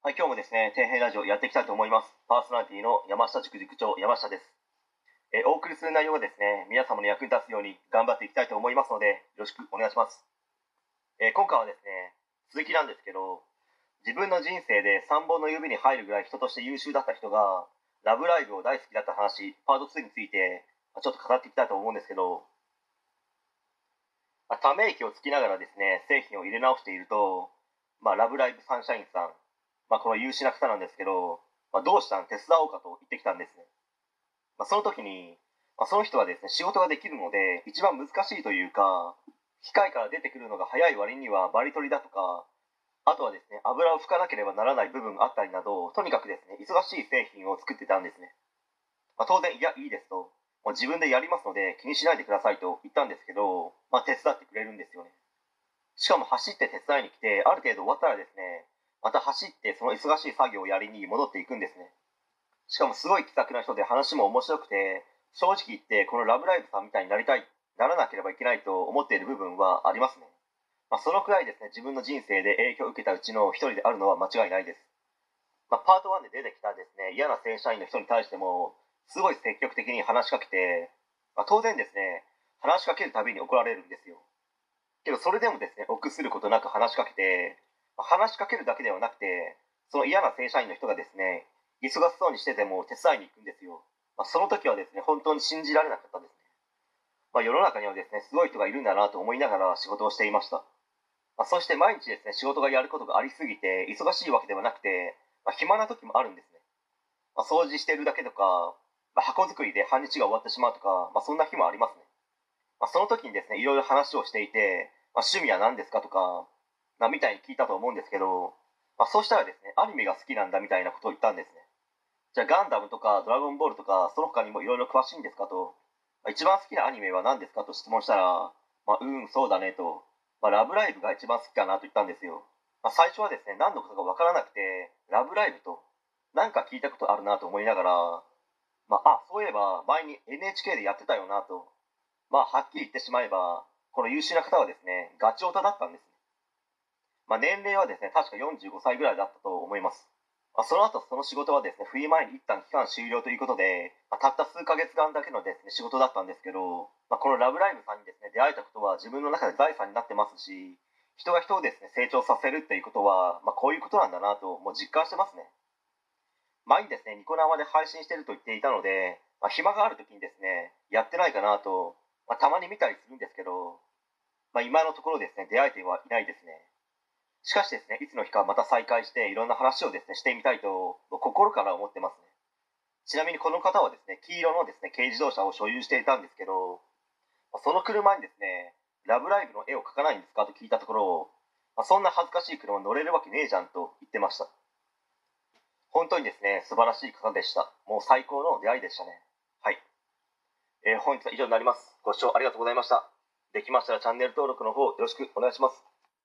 はい、今日もですね、底辺ラジオやっていきたいと思います。パーソナリティの山下塾塾長、山下です。えーお送りする内容はですね、皆様の役に立つように頑張っていきたいと思いますので、よろしくお願いします。えー今回はですね、続きなんですけど、自分の人生で3本の指に入るぐらい人として優秀だった人が、ラブライブを大好きだった話、パート2について、ちょっと語っていきたいと思うんですけど、あため息をつきながらですね、製品を入れ直していると、まあ、ラブライブサンシャインさん、まあ、この優秀な方なんですけど、まあ、どうしたん？手伝おうかと言ってきたんですね。まあ、その時に、まあ、その人はですね、仕事ができるので、一番難しいというか、機械から出てくるのが早い割にはバリ取りだとか、あとはですね、油を拭かなければならない部分があったりなど、とにかくですね、忙しい製品を作ってたんですね。まあ、当然、いや、いいですと、もう自分でやりますので気にしないでくださいと言ったんですけど、まあ、手伝ってくれるんですよね。しかも走って手伝いに来て、ある程度終わったらですね、また走ってその忙しい作業をやりに戻っていくんですね。しかもすごい気さくな人で話も面白くて、正直言ってこのラブライブさんみたいになりたい、ならなければいけないと思っている部分はありますね。まあ、そのくらいですね、自分の人生で影響を受けたうちの一人であるのは間違いないです。まあ、パート1で出てきたですね、嫌な正社員の人に対しても、すごい積極的に話しかけて、まあ、当然ですね、話しかけるたびに怒られるんですよ。けどそれでもですね、臆することなく話しかけて、話しかけるだけではなくて、その嫌な正社員の人がですね、忙しそうにしてても手伝いに行くんですよ。まあ、その時はですね、本当に信じられなかったですね。まあ、世の中にはですね、すごい人がいるんだなと思いながら仕事をしていました。まあ、そして毎日ですね、仕事がやることがありすぎて、忙しいわけではなくて、ま、暇な時もあるんですね。ま、掃除してるだけとか、ま、箱作りで半日が終わってしまうとか、ま、そんな日もありますね。ま、その時にですね、いろいろ話をしていて、ま、趣味は何ですかとか、まあ、みたいに聞いたと思うんですけど、まあ、そうしたらですね、アニメが好きなんだみたいなことを言ったんですね。じゃあガンダムとかドラゴンボールとか、その他にもいろいろ詳しいんですかと、まあ、一番好きなアニメは何ですかと質問したら、まあ、うん、そうだねと、まあ、ラブライブが一番好きかなと言ったんですよ。まあ、最初はですね、何のことかわからなくて、ラブライブと、なんか聞いたことあるなと思いながら、まあ、あ、そういえば前に NHK でやってたよなと、まあ、はっきり言ってしまえば、この優秀な方はですね、ガチオタだったんです。まあ、年齢はですね、確か45歳ぐらいだったと思います。まあ、その後、その仕事はですね、冬前に一旦期間終了ということで、まあ、たった数ヶ月間だけのですね、仕事だったんですけど、まあ、このラブライブさんにですね、出会えたことは自分の中で財産になってますし、人が人をですね、成長させるっていうことは、まあ、こういうことなんだなと、もう実感してますね。前にですね、ニコ生で配信してると言っていたので、まあ、暇がある時にですね、やってないかなと、まあ、たまに見たりするんですけど、まあ、今のところですね、出会えてはいないですね。しかしですね、いつの日かまた再会していろんな話をですね、してみたいと心から思ってますね。ちなみにこの方はですね、黄色のですね、軽自動車を所有していたんですけど、その車にですね、ラブライブの絵を描かないんですかと聞いたところ、まそんな恥ずかしい車乗れるわけねえじゃんと言ってました。本当にですね、素晴らしい方でした。もう最高の出会いでしたね。はい。えー本日は以上になります。ご視聴ありがとうございました。できましたらチャンネル登録の方よろしくお願いします。